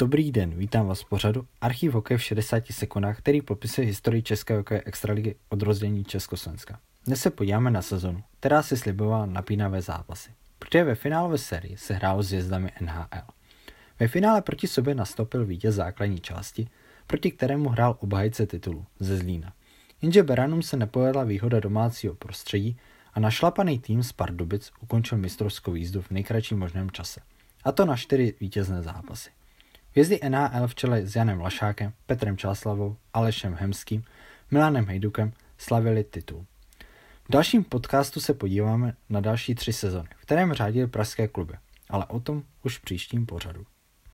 Dobrý den, vítám vás v pořadu Archiv hokej v 60 sekundách, který popisuje historii České hokeje extraligy od rozdělení Československa. Dnes se podíváme na sezonu, která si slibovala napínavé zápasy, protože ve finálové sérii se hrálo s jezdami NHL. Ve finále proti sobě nastoupil vítěz základní části, proti kterému hrál obhajce titulu ze Zlína. Jenže Beranům se nepovedla výhoda domácího prostředí a našlapaný tým z Pardubic ukončil mistrovskou jízdu v nejkratším možném čase. A to na čtyři vítězné zápasy. Hvězdy NHL v čele s Janem Lašákem, Petrem Čáslavou, Alešem Hemským, Milanem Hejdukem slavili titul. V dalším podcastu se podíváme na další tři sezony, v kterém řádili pražské kluby, ale o tom už v příštím pořadu.